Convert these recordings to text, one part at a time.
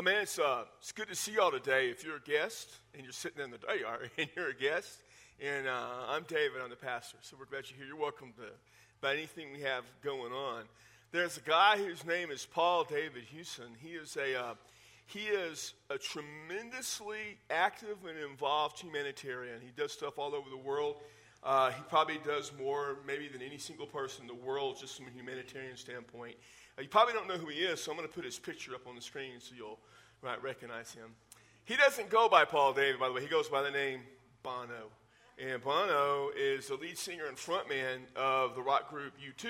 Well, man, it's, uh, it's good to see y'all today. If you're a guest and you're sitting in the, you and you're a guest. And uh, I'm David, I'm the pastor. So we're glad you're here. You're welcome to about anything we have going on. There's a guy whose name is Paul David Hewson. He is a, uh, he is a tremendously active and involved humanitarian. He does stuff all over the world. Uh, he probably does more, maybe, than any single person in the world, just from a humanitarian standpoint. You probably don't know who he is, so I'm going to put his picture up on the screen so you'll right, recognize him. He doesn't go by Paul David, by the way. He goes by the name Bono. And Bono is the lead singer and frontman of the rock group U2.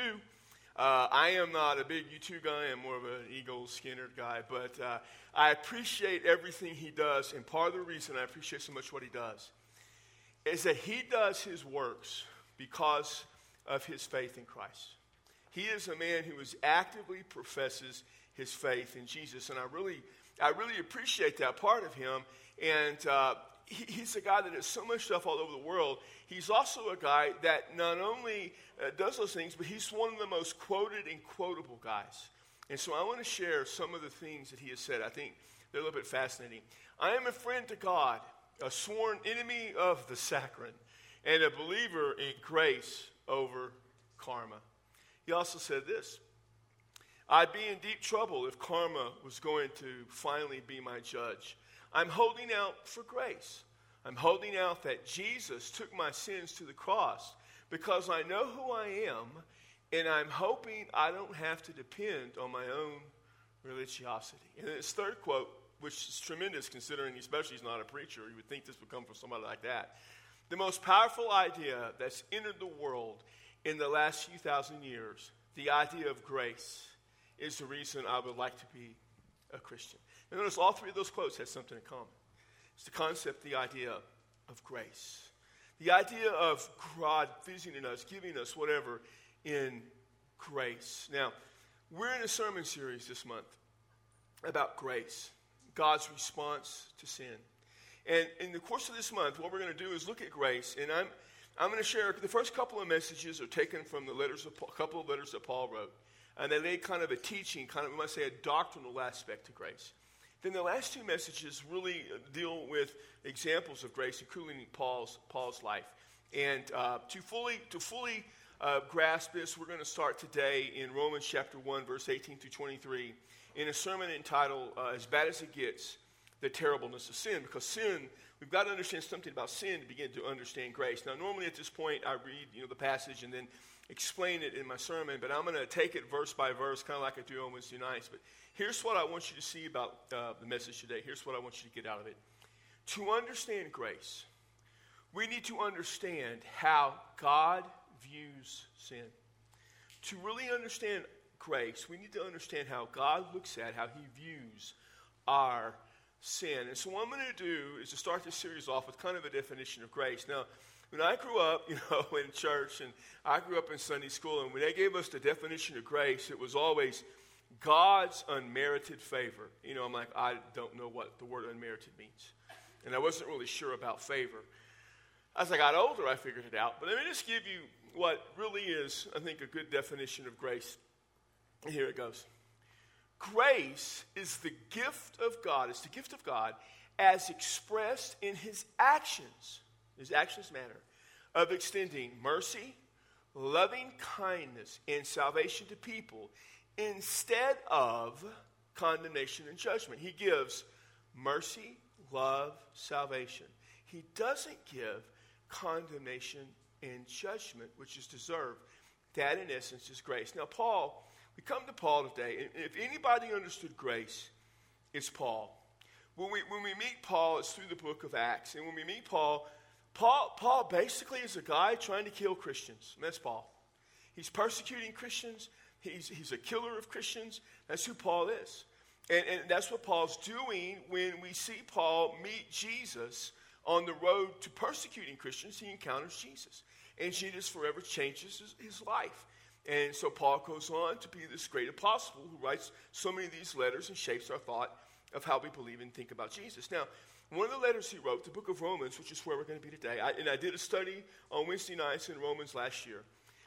Uh, I am not a big U2 guy. I'm more of an Eagles, Skynyrd guy. But uh, I appreciate everything he does. And part of the reason I appreciate so much what he does is that he does his works because of his faith in Christ. He is a man who is actively professes his faith in Jesus, and I really, I really appreciate that part of him. And uh, he, he's a guy that does so much stuff all over the world. He's also a guy that not only uh, does those things, but he's one of the most quoted and quotable guys. And so I want to share some of the things that he has said. I think they're a little bit fascinating. I am a friend to God a sworn enemy of the saccharin, and a believer in grace over karma. He also said this I'd be in deep trouble if karma was going to finally be my judge. I'm holding out for grace. I'm holding out that Jesus took my sins to the cross because I know who I am, and I'm hoping I don't have to depend on my own religiosity. And his third quote which is tremendous considering, especially he's not a preacher. You would think this would come from somebody like that. The most powerful idea that's entered the world in the last few thousand years, the idea of grace, is the reason I would like to be a Christian. And notice all three of those quotes have something in common. It's the concept, the idea of grace. The idea of God visiting us, giving us whatever in grace. Now, we're in a sermon series this month about grace. God's response to sin. And in the course of this month, what we're going to do is look at grace. And I'm, I'm going to share the first couple of messages are taken from the letters of a couple of letters that Paul wrote. And they lay kind of a teaching, kind of, we might say, a doctrinal aspect to grace. Then the last two messages really deal with examples of grace, including Paul's, Paul's life. And uh, to fully, to fully uh, grasp this, we're going to start today in Romans chapter 1, verse 18 through 23 in a sermon entitled uh, As Bad as It Gets The Terribleness of Sin. Because sin, we've got to understand something about sin to begin to understand grace. Now, normally at this point, I read you know, the passage and then explain it in my sermon, but I'm going to take it verse by verse, kind of like I do on Wednesday nights. But here's what I want you to see about uh, the message today. Here's what I want you to get out of it. To understand grace, we need to understand how God views sin. To really understand grace, we need to understand how God looks at, how He views our sin. And so, what I'm going to do is to start this series off with kind of a definition of grace. Now, when I grew up, you know, in church, and I grew up in Sunday school, and when they gave us the definition of grace, it was always God's unmerited favor. You know, I'm like, I don't know what the word unmerited means. And I wasn't really sure about favor. As I got older, I figured it out. But let me just give you what really is, I think, a good definition of grace. Here it goes. Grace is the gift of God. It's the gift of God as expressed in his actions, his actions manner of extending mercy, loving kindness, and salvation to people instead of condemnation and judgment. He gives mercy, love, salvation. He doesn't give condemnation and judgment, which is deserved. That, in essence, is grace. Now, Paul we come to Paul today, and if anybody understood grace, it's Paul. When we, when we meet Paul, it's through the book of Acts. And when we meet Paul, Paul, Paul basically is a guy trying to kill Christians. And that's Paul. He's persecuting Christians, he's, he's a killer of Christians. That's who Paul is. And, and that's what Paul's doing when we see Paul meet Jesus on the road to persecuting Christians. He encounters Jesus. And Jesus forever changes his, his life. And so Paul goes on to be this great apostle who writes so many of these letters and shapes our thought of how we believe and think about Jesus. Now, one of the letters he wrote, the book of Romans, which is where we're going to be today, I, and I did a study on Wednesday nights in Romans last year,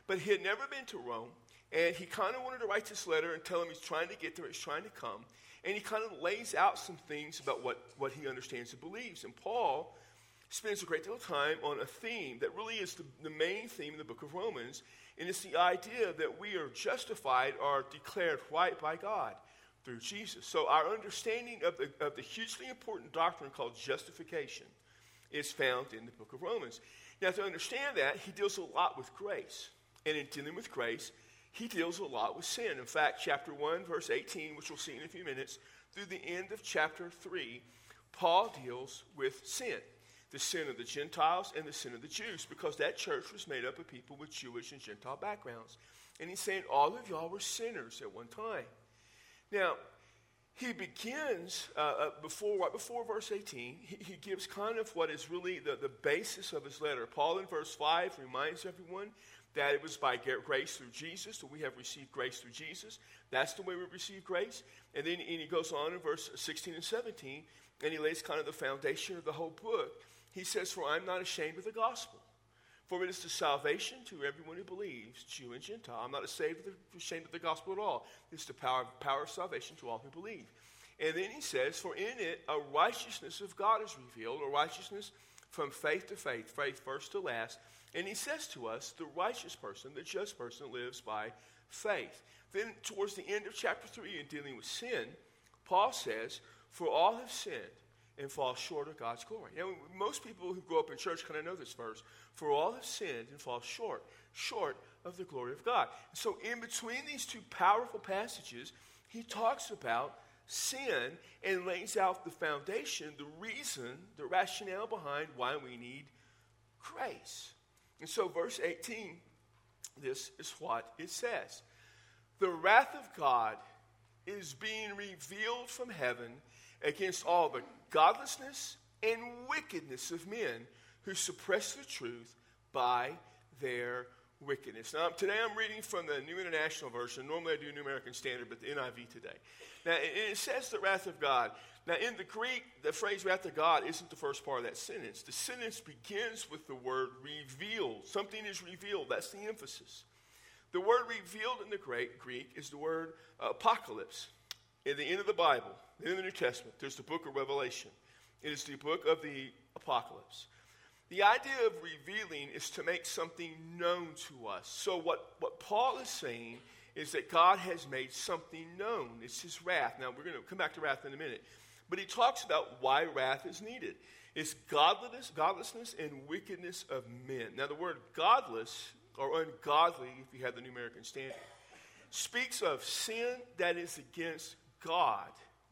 but he had never been to Rome, and he kind of wanted to write this letter and tell him he's trying to get there, he's trying to come. And he kind of lays out some things about what, what he understands and believes. And Paul spends a great deal of time on a theme that really is the, the main theme in the book of Romans. And it's the idea that we are justified or declared right by God through Jesus. So our understanding of the, of the hugely important doctrine called justification is found in the book of Romans. Now, to understand that, he deals a lot with grace. And in dealing with grace, he deals a lot with sin. In fact, chapter 1, verse 18, which we'll see in a few minutes, through the end of chapter 3, Paul deals with sin the sin of the Gentiles and the sin of the Jews, because that church was made up of people with Jewish and Gentile backgrounds. And he's saying all of y'all were sinners at one time. Now, he begins uh, uh, before right before verse 18 he, he, gives kind of what is really the, the basis of his letter paul in verse 5 reminds everyone that it was by grace through jesus that we have received grace through jesus that's the way we receive grace and then and he goes on in verse 16 and 17 and he lays kind of the foundation of the whole book he says for i'm not ashamed of the gospel for it is the salvation to everyone who believes, Jew and Gentile. I'm not ashamed of, the, gospel at all. It's the power, power of salvation to all who believe. And then he says, For in it a righteousness of God is revealed, a righteousness from faith to faith, faith first to last. And he says to us, the righteous person, the just person, lives by faith. Then, towards the end of chapter 3, in dealing with sin, Paul says, For all have sinned and fall short of God's glory. Now, most people who grow up in church kind of know this verse. For all have sinned and fall short, short of the glory of God. So, in between these two powerful passages, he talks about sin and lays out the foundation, the reason, the rationale behind why we need grace. And so, verse 18, this is what it says The wrath of God is being revealed from heaven against all the godlessness and wickedness of men who suppress the truth by their wickedness. Now, today I'm reading from the New International Version. Normally I do New American Standard, but the NIV today. Now, it says the wrath of God. Now, in the Greek, the phrase wrath of God isn't the first part of that sentence. The sentence begins with the word revealed. Something is revealed. That's the emphasis. The word revealed in the Greek is the word apocalypse. In the end of the Bible, in the New Testament, there's the book of Revelation. It is the book of the apocalypse. The idea of revealing is to make something known to us. So, what, what Paul is saying is that God has made something known. It's his wrath. Now, we're going to come back to wrath in a minute. But he talks about why wrath is needed. It's godliness, godlessness and wickedness of men. Now, the word godless or ungodly, if you have the New American Standard, speaks of sin that is against God.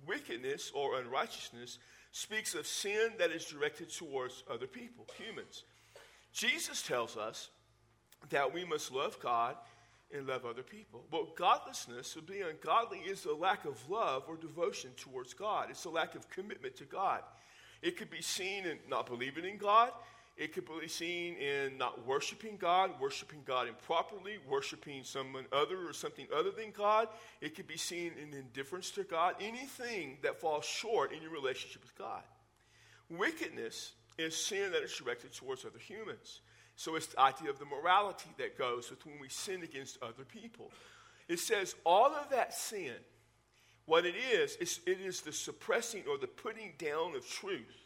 Wickedness or unrighteousness speaks of sin that is directed towards other people, humans. Jesus tells us that we must love God and love other people. Well, godlessness, or being ungodly, is a lack of love or devotion towards God. It's a lack of commitment to God. It could be seen in not believing in God. It could be seen in not worshiping God, worshiping God improperly, worshiping someone other or something other than God. It could be seen in indifference to God, anything that falls short in your relationship with God. Wickedness is sin that is directed towards other humans. So it's the idea of the morality that goes with when we sin against other people. It says all of that sin, what it is, is it is the suppressing or the putting down of truth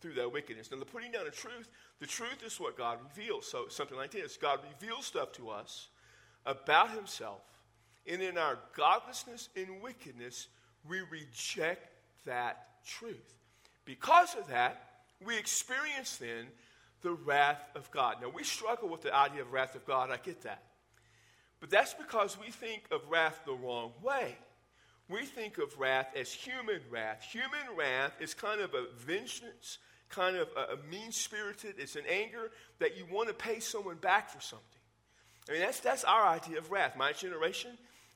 through that wickedness. Now, the putting down of truth, the truth is what God reveals. So, something like this God reveals stuff to us about Himself, and in our godlessness and wickedness, we reject that truth. Because of that, we experience then the wrath of God. Now, we struggle with the idea of wrath of God, I get that. But that's because we think of wrath the wrong way. We think of wrath as human wrath. Human wrath is kind of a vengeance kind of a, mean spirited, it's an anger that you want to pay someone back for something. I mean, that's, that's our idea of wrath. My generation,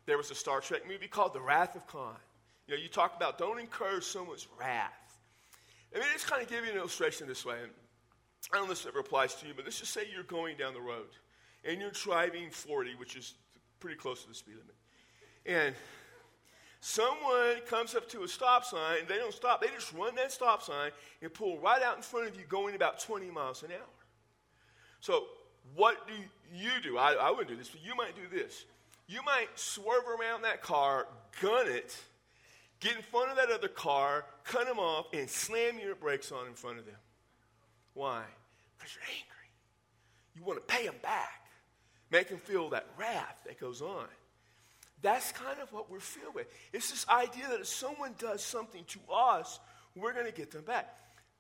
there was a Star Trek movie called The Wrath of Khan. You know, you talk about don't encourage someone's wrath. I mean, it's kind of give you an illustration this way. I don't know if this ever applies to you, but let's just say you're going down the road and you're driving 40, which is pretty close to the speed limit. And Someone comes up to a stop sign, and they don't stop, they just run that stop sign and pull right out in front of you going about 20 miles an hour. So, what do you do? I, I wouldn't do this, but you might do this. You might swerve around that car, gun it, get in front of that other car, cut them off, and slam your brakes on in front of them. Why? Because you're angry. You want to pay them back, make them feel that wrath that goes on. That's kind of what we're filled with. It's this idea that if someone does something to us, we're going to get them back.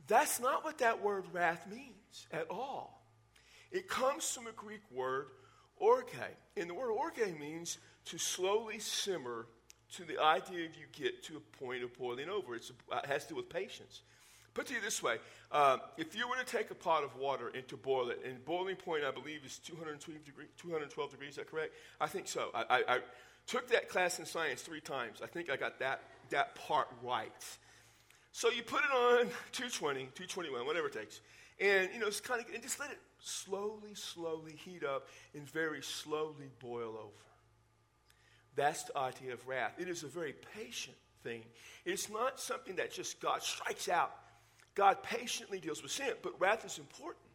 That's not what that word wrath means at all. It comes from a Greek word, orge. And the word orge means to slowly simmer to the idea of you get to a point of boiling over. It has to do with patience. Put to you this way uh, if you were to take a pot of water and to boil it, and boiling point, I believe, is 212 degrees, 212 degrees, is that correct? I think so. I, I, I took that class in science three times. I think I got that, that part right. So you put it on 220, 221, whatever it takes. And, you know, it's kind of, and just let it slowly, slowly heat up and very slowly boil over. That's the idea of wrath. It is a very patient thing. It's not something that just God strikes out. God patiently deals with sin, but wrath is important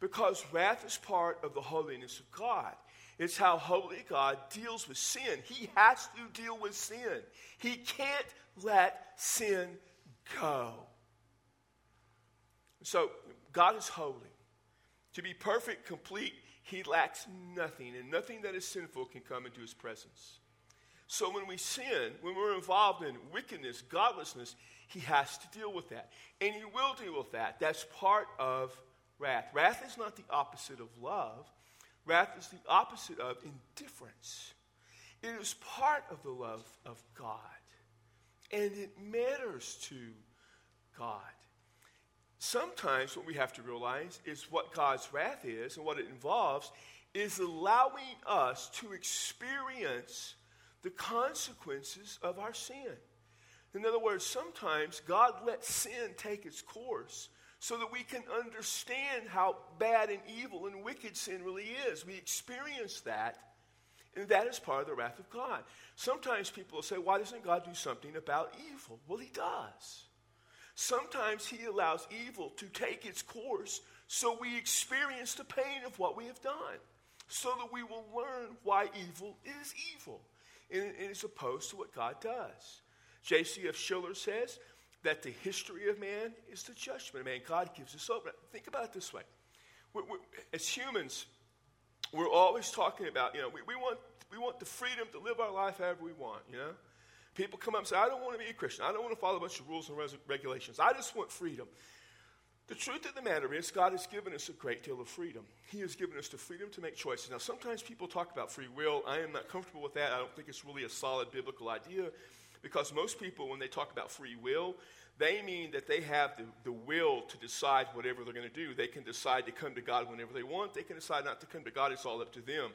because wrath is part of the holiness of God. It's how holy God deals with sin. He has to deal with sin. He can't let sin go. So, God is holy. To be perfect, complete, he lacks nothing, and nothing that is sinful can come into his presence. So when we sin, when we're involved in wickedness, godlessness, he has to deal with that. And he will deal with that. That's part of wrath. Wrath is not the opposite of love, wrath is the opposite of indifference. It is part of the love of God, and it matters to God. Sometimes what we have to realize is what God's wrath is and what it involves is allowing us to experience the consequences of our sin. In other words, sometimes God lets sin take its course so that we can understand how bad and evil and wicked sin really is. We experience that, and that is part of the wrath of God. Sometimes people will say, Why doesn't God do something about evil? Well, He does. Sometimes He allows evil to take its course so we experience the pain of what we have done, so that we will learn why evil is evil, and as opposed to what God does. J.C.F. Schiller says that the history of man is the judgment of man. God gives us over. Think about it this way. We're, we're, as humans, we're always talking about, you know, we, we, want, we want the freedom to live our life however we want, you know? People come up and say, I don't want to be a Christian. I don't want to follow a bunch of rules and res- regulations. I just want freedom. The truth of the matter is, God has given us a great deal of freedom. He has given us the freedom to make choices. Now, sometimes people talk about free will. I am not comfortable with that. I don't think it's really a solid biblical idea because most people, when they talk about free will, they mean that they have the, the will to decide whatever they're going to do. They can decide to come to God whenever they want, they can decide not to come to God. It's all up to them.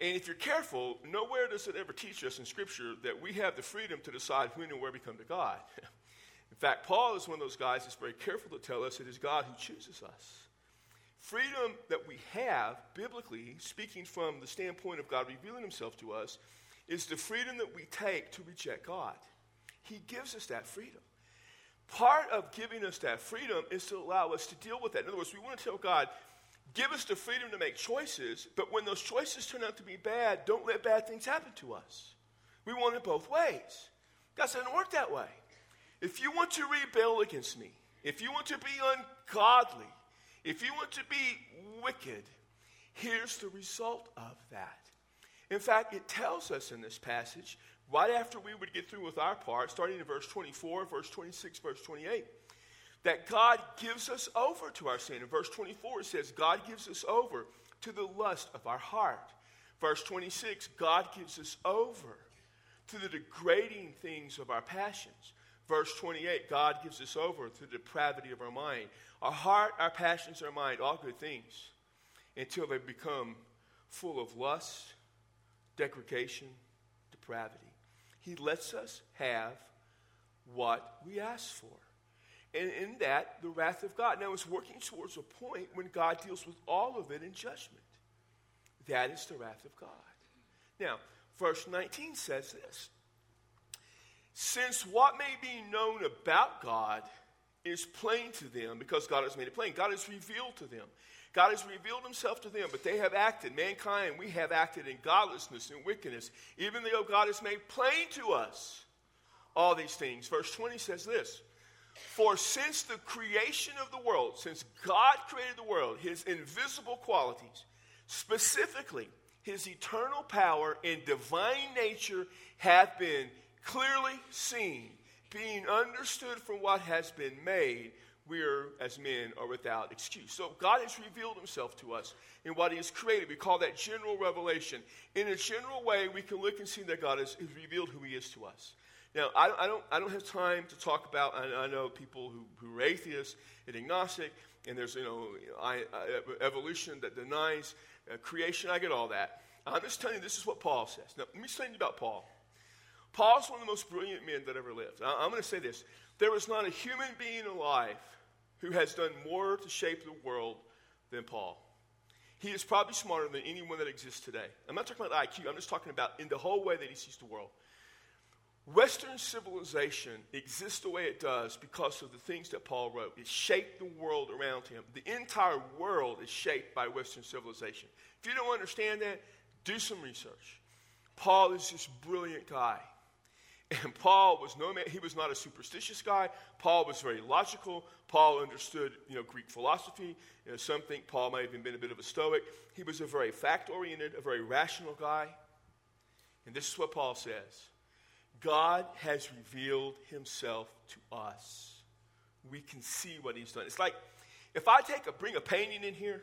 And if you're careful, nowhere does it ever teach us in Scripture that we have the freedom to decide when and where we come to God. in fact, Paul is one of those guys that's very careful to tell us it is God who chooses us. Freedom that we have, biblically, speaking from the standpoint of God revealing himself to us, is the freedom that we take to reject God. He gives us that freedom. Part of giving us that freedom is to allow us to deal with that. In other words, we want to tell God, Give us the freedom to make choices, but when those choices turn out to be bad, don't let bad things happen to us. We want it both ways. God doesn't work that way. If you want to rebel against me, if you want to be ungodly, if you want to be wicked, here's the result of that. In fact, it tells us in this passage, right after we would get through with our part, starting in verse 24, verse 26, verse 28 that God gives us over to our sin. In verse 24, it says, God gives us over to the lust of our heart. Verse 26, God gives us over to the degrading things of our passions. Verse 28, God gives us over to the depravity of our mind. Our heart, our passions, our mind, all good things, until they become full of lust, degradation, depravity. He lets us have what we ask for. And in that, the wrath of God. Now, it's working towards a point when God deals with all of it in judgment. That is the wrath of God. Now, verse 19 says this Since what may be known about God is plain to them, because God has made it plain, God has revealed to them. God has revealed himself to them, but they have acted, mankind, we have acted in godlessness and wickedness, even though God has made plain to us all these things. Verse 20 says this For since the creation of the world, since God created the world, his invisible qualities, specifically his eternal power and divine nature, have been clearly seen, being understood from what has been made we are, as men, are without excuse. So God has revealed himself to us in what he has created. We call that general revelation. In a general way, we can look and see that God has, has revealed who he is to us. Now, I, I, don't, I don't have time to talk about, I, I know people who, who are atheists and agnostic, and there's, you know, I, evolution that denies uh, creation. I get all that. I'm just telling you, this is what Paul says. Now, let me to you about Paul. Paul's one of the most brilliant men that ever lived. I, I'm going to say this. There was not a human being alive who has done more to shape the world than Paul. He is probably smarter than anyone that exists today. I'm not talking about IQ, I'm just talking about in the whole way that he sees the world. Western civilization exists the way it does because of the things that Paul wrote. It shaped the world around him. The entire world is shaped by Western civilization. If you don't understand that, do some research. Paul is this brilliant guy. And Paul was no man, he was not a superstitious guy. Paul was very logical. Paul understood, you know, Greek philosophy. You know, some think Paul might have even been a bit of a stoic. He was a very fact-oriented, a very rational guy. And this is what Paul says. God has revealed himself to us. We can see what he's done. It's like if I take a bring a painting in here,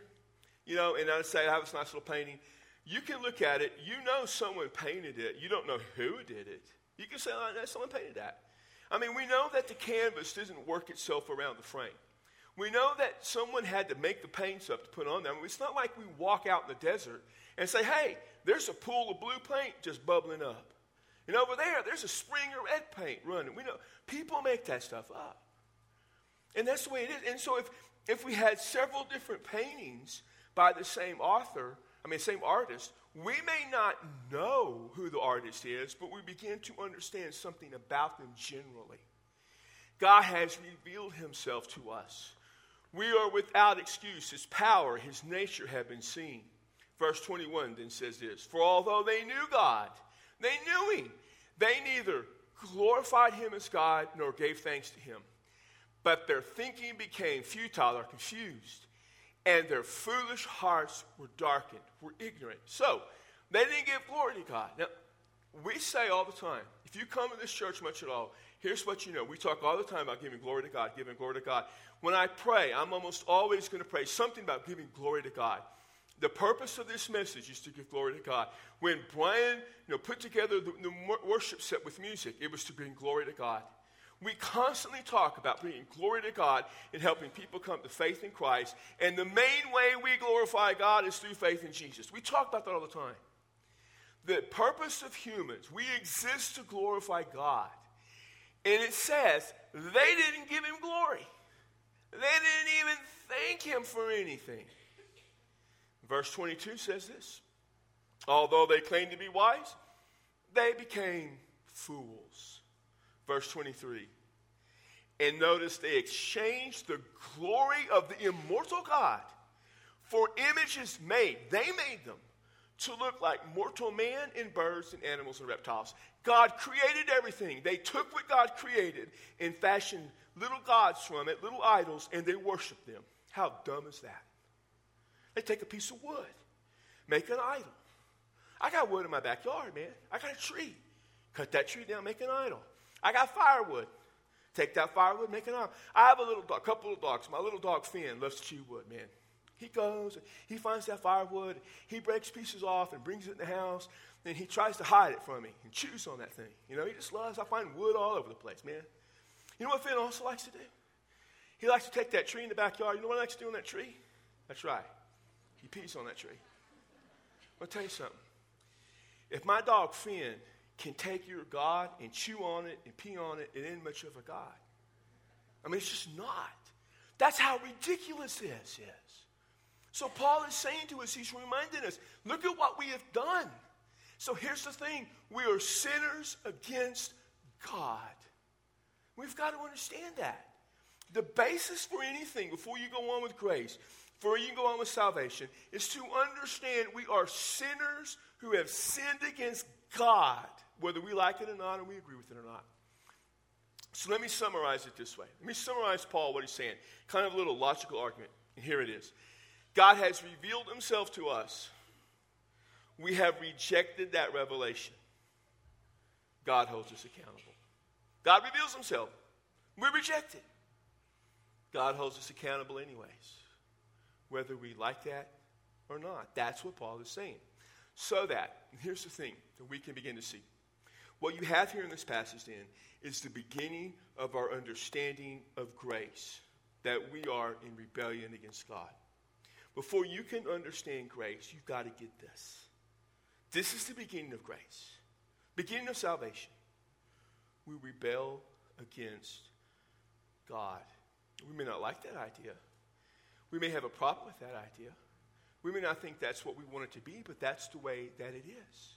you know, and I say I have this nice little painting, you can look at it, you know someone painted it, you don't know who did it. You can say, oh, someone painted that. I mean, we know that the canvas doesn't work itself around the frame. We know that someone had to make the paints up to put on mean, it's not like we walk out in the desert and say, hey, there's a pool of blue paint just bubbling up. And over there, there's a spring of red paint running. We know people make that stuff up. And that's the way it is. And so if, if we had several different paintings by the same author, I mean, same artist, we may not know who the artist is, but we begin to understand something about them generally. God has revealed himself to us. We are without excuse. His power, his nature have been seen. Verse 21 then says this For although they knew God, they knew him, they neither glorified him as God nor gave thanks to him. But their thinking became futile or confused and their foolish hearts were darkened, were ignorant. So, they didn't give glory to God. Now, we say all the time, if you come to this church much at all, here's what you know. We talk all the time about giving glory to God, giving glory to God. When I pray, I'm almost always going to pray something about giving glory to God. The purpose of this message is to give glory to God. When Brian you know, put together the, the worship set with music, it was to bring glory to God. We constantly talk about bringing glory to God and helping people come to faith in Christ. And the main way we glorify God is through faith in Jesus. We talk about that all the time. The purpose of humans, we exist to glorify God. And it says they didn't give him glory, they didn't even thank him for anything. Verse 22 says this Although they claimed to be wise, they became fools verse 23. And notice they exchanged the glory of the immortal God for images made. They made them to look like mortal man and birds and animals and reptiles. God created everything. They took what God created and fashioned little gods from it, little idols, and they worshiped them. How dumb is that? They take a piece of wood, make an idol. I got wood in my backyard, man. I got a tree. Cut that tree down, make an idol. I got firewood. Take that firewood, make an arm. I have a little dog, a couple of dogs. My little dog Finn loves to chew wood, man. He goes, he finds that firewood, he breaks pieces off and brings it in the house, and he tries to hide it from me and chews on that thing. You know, he just loves, I find wood all over the place, man. You know what Finn also likes to do? He likes to take that tree in the backyard. You know what he likes to do on that tree? That's right. He pees on that tree. I'll tell you something. If my dog Finn can take your God and chew on it and pee on it, it ain't much of a God. I mean, it's just not. That's how ridiculous this is. So Paul is saying to us, he's reminding us, look at what we have done. So here's the thing we are sinners against God. We've got to understand that. The basis for anything, before you go on with grace, before you go on with salvation, is to understand we are sinners who have sinned against God whether we like it or not, or we agree with it or not. So let me summarize it this way. Let me summarize Paul, what he's saying. Kind of a little logical argument. And here it is God has revealed himself to us. We have rejected that revelation. God holds us accountable. God reveals himself. We reject it. God holds us accountable, anyways, whether we like that or not. That's what Paul is saying. So that, here's the thing that we can begin to see. What you have here in this passage, then, is the beginning of our understanding of grace, that we are in rebellion against God. Before you can understand grace, you've got to get this. This is the beginning of grace, beginning of salvation. We rebel against God. We may not like that idea. We may have a problem with that idea. We may not think that's what we want it to be, but that's the way that it is.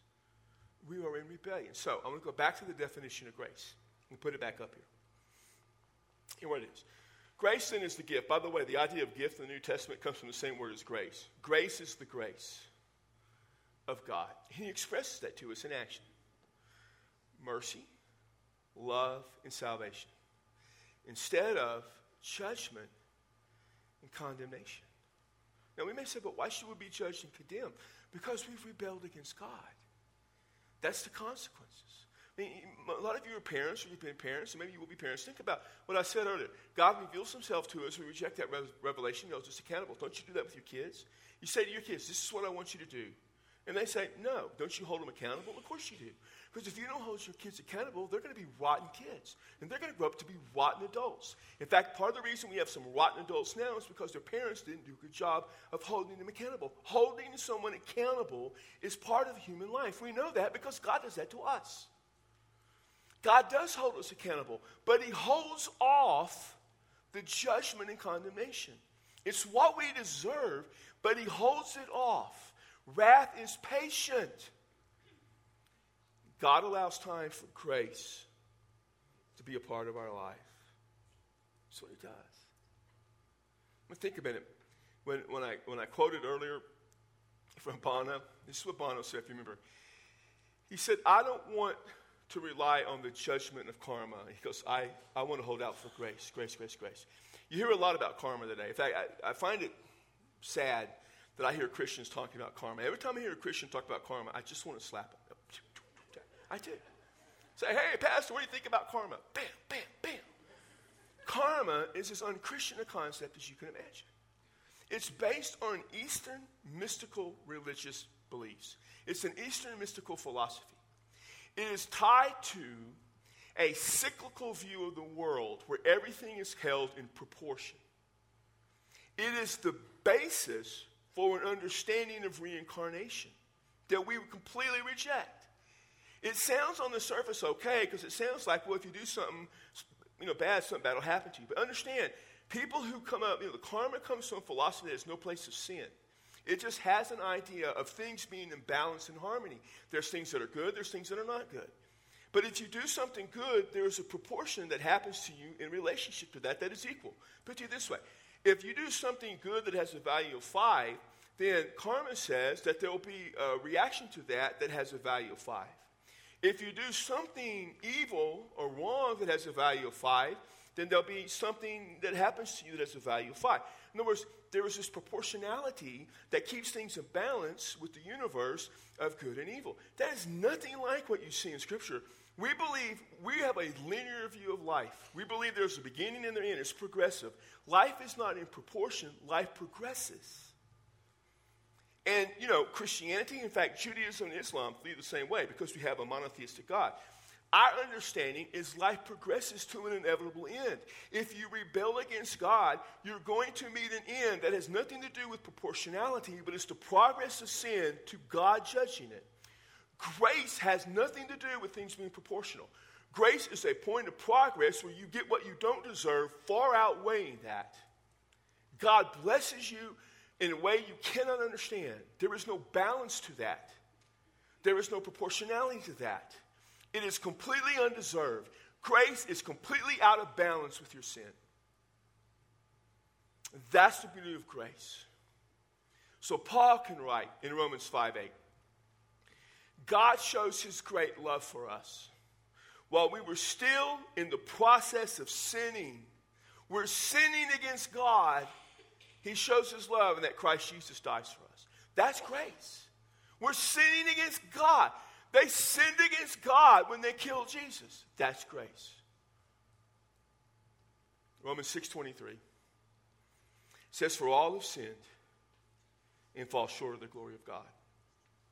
We are in rebellion. So I'm going to go back to the definition of grace and put it back up here. Here what it is. Grace then is the gift. By the way, the idea of gift in the New Testament comes from the same word as grace. Grace is the grace of God. He expresses that to us in action mercy, love, and salvation. Instead of judgment and condemnation. Now, we may say, but why should we be judged and condemned? Because we've rebelled against God. That's the consequences. I mean, a lot of you are parents, or you've been parents, and maybe you will be parents. Think about what I said earlier. God reveals himself to us. We reject that revelation. He holds us accountable. Don't you do that with your kids? You say to your kids, This is what I want you to do. And they say, No. Don't you hold them accountable? Of course you do. Because if you don't hold your kids accountable, they're going to be rotten kids. And they're going to grow up to be rotten adults. In fact, part of the reason we have some rotten adults now is because their parents didn't do a good job of holding them accountable. Holding someone accountable is part of human life. We know that because God does that to us. God does hold us accountable, but He holds off the judgment and condemnation. It's what we deserve, but He holds it off. Wrath is patient. God allows time for grace to be a part of our life. That's what He does. I mean, think a minute. When, when, I, when I quoted earlier from Bono, this is what Bono said, if you remember. He said, I don't want to rely on the judgment of karma. He goes, I, I want to hold out for grace, grace, grace, grace. You hear a lot about karma today. In fact, I, I find it sad that I hear Christians talking about karma. Every time I hear a Christian talk about karma, I just want to slap them. I do. Say, hey, Pastor, what do you think about karma? Bam, bam, bam. Karma is as unchristian a concept as you can imagine. It's based on Eastern mystical religious beliefs. It's an Eastern mystical philosophy. It is tied to a cyclical view of the world where everything is held in proportion. It is the basis for an understanding of reincarnation that we would completely reject. It sounds on the surface okay because it sounds like, well, if you do something, you know, bad, something bad will happen to you. But understand, people who come up, you know, the karma comes from philosophy that there's no place of sin. It just has an idea of things being in balance and harmony. There's things that are good, there's things that are not good. But if you do something good, there's a proportion that happens to you in relationship to that that is equal. Put it this way if you do something good that has a value of five, then karma says that there will be a reaction to that that has a value of five. If you do something evil or wrong that has a value of five, then there'll be something that happens to you that has a value of five. In other words, there is this proportionality that keeps things in balance with the universe of good and evil. That is nothing like what you see in Scripture. We believe we have a linear view of life. We believe there's a beginning and an end. It's progressive. Life is not in proportion, life progresses. And, you know, Christianity, in fact, Judaism and Islam lead the same way because we have a monotheistic God. Our understanding is life progresses to an inevitable end. If you rebel against God, you're going to meet an end that has nothing to do with proportionality, but it's the progress of sin to God judging it. Grace has nothing to do with things being proportional. Grace is a point of progress where you get what you don't deserve, far outweighing that. God blesses you in a way you cannot understand. There is no balance to that, there is no proportionality to that. It is completely undeserved. Grace is completely out of balance with your sin. That's the beauty of grace. So Paul can write in Romans 5 8, God shows his great love for us. while we were still in the process of sinning, we're sinning against God, He shows His love and that Christ Jesus dies for us. That's grace. We're sinning against God. They sinned against God when they killed Jesus. That's grace. Romans 6:23 says for all have sinned and fall short of the glory of God.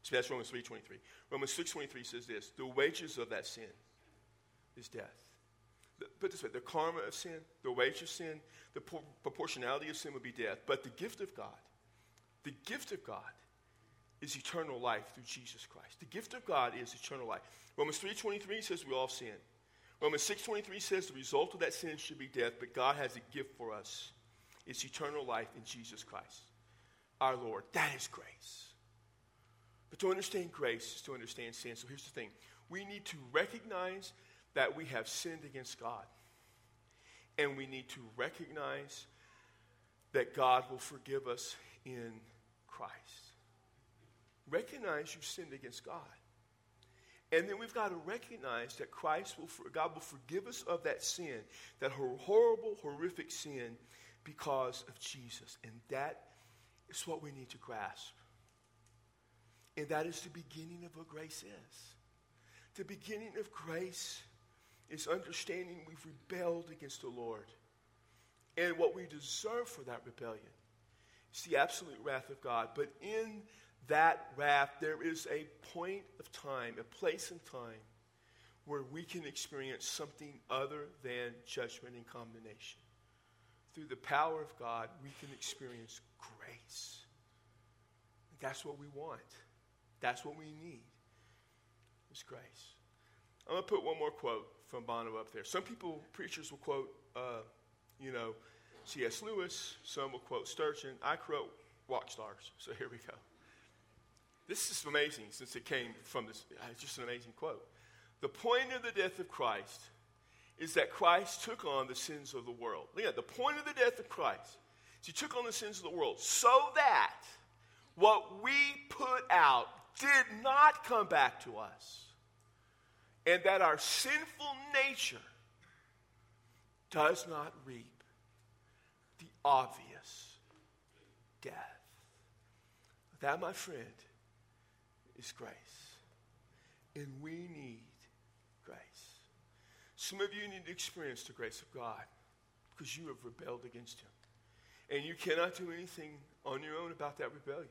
So that's Romans 3.23. Romans 6.23 says this, the wages of that sin is death. Put this way, the karma of sin, the wage of sin, the proportionality of sin would be death. But the gift of God, the gift of God is eternal life through Jesus Christ. The gift of God is eternal life. Romans 3.23 says we all sin. Romans 6.23 says the result of that sin should be death, but God has a gift for us. It's eternal life in Jesus Christ, our Lord. That is grace. But to understand grace is to understand sin. So here's the thing we need to recognize that we have sinned against God. And we need to recognize that God will forgive us in Christ. Recognize you've sinned against God. And then we've got to recognize that Christ will, God will forgive us of that sin, that horrible, horrific sin, because of Jesus. And that is what we need to grasp. And that is the beginning of what grace is. The beginning of grace is understanding we've rebelled against the Lord. And what we deserve for that rebellion is the absolute wrath of God. But in that wrath, there is a point of time, a place in time, where we can experience something other than judgment and condemnation. Through the power of God, we can experience grace. That's what we want. That's what we need. Is grace. I'm going to put one more quote from Bono up there. Some people, preachers, will quote, uh, you know, C.S. Lewis. Some will quote Spurgeon. I quote rock stars. So here we go. This is amazing since it came from this. Uh, it's just an amazing quote. The point of the death of Christ is that Christ took on the sins of the world. Look at the point of the death of Christ is he took on the sins of the world so that what we put out did not come back to us. And that our sinful nature does not reap the obvious death. That, my friend, is grace. And we need grace. Some of you need to experience the grace of God because you have rebelled against Him. And you cannot do anything on your own about that rebellion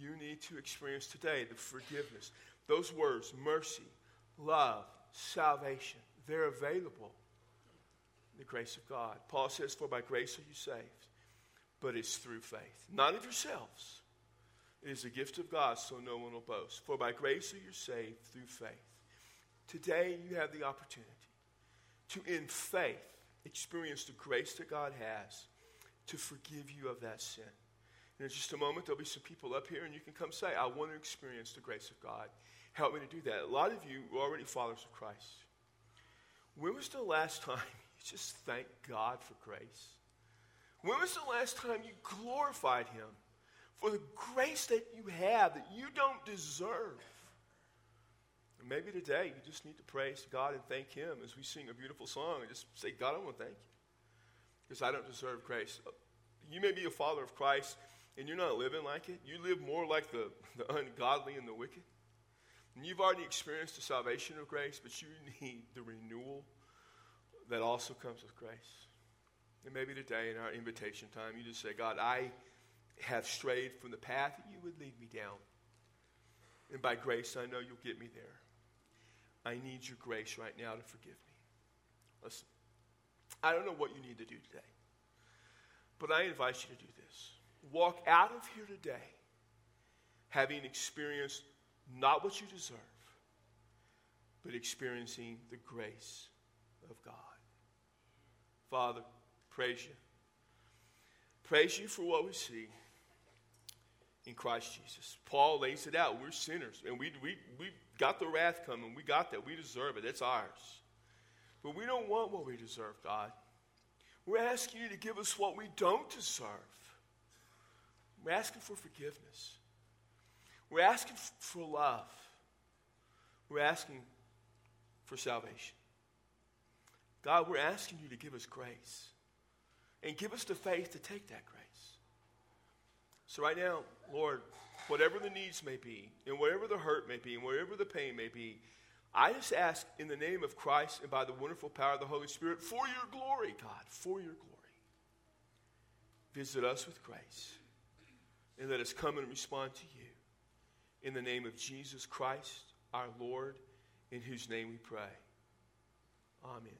you need to experience today the forgiveness. Those words, mercy, love, salvation, they're available the grace of God. Paul says, For by grace are you saved, but it's through faith, not of yourselves. It is a gift of God, so no one will boast. For by grace are you saved through faith. Today, you have the opportunity to, in faith, experience the grace that God has to forgive you of that sin. And In just a moment, there'll be some people up here, and you can come say, I want to experience the grace of God. Help me to do that. A lot of you are already followers of Christ. When was the last time you just thanked God for grace? When was the last time you glorified Him for the grace that you have that you don't deserve? Maybe today you just need to praise God and thank Him as we sing a beautiful song and just say, God, I want to thank you because I don't deserve grace. Uh, you may be a follower of Christ and you're not living like it, you live more like the, the ungodly and the wicked. And you've already experienced the salvation of grace, but you need the renewal that also comes with grace. And maybe today in our invitation time, you just say, God, I have strayed from the path that you would lead me down. And by grace, I know you'll get me there. I need your grace right now to forgive me. Listen, I don't know what you need to do today, but I invite you to do this walk out of here today having experienced not what you deserve, but experiencing the grace of God. Father, praise you. Praise you for what we see in Christ Jesus. Paul lays it out. We're sinners, and we, we, we got the wrath coming. We got that. We deserve it. It's ours. But we don't want what we deserve, God. We're asking you to give us what we don't deserve. We're asking for forgiveness. We're asking for love. We're asking for salvation. God, we're asking you to give us grace and give us the faith to take that grace. So, right now, Lord, whatever the needs may be, and whatever the hurt may be, and whatever the pain may be, I just ask in the name of Christ and by the wonderful power of the Holy Spirit for your glory, God, for your glory. Visit us with grace and let us come and respond to you. In the name of Jesus Christ, our Lord, in whose name we pray. Amen.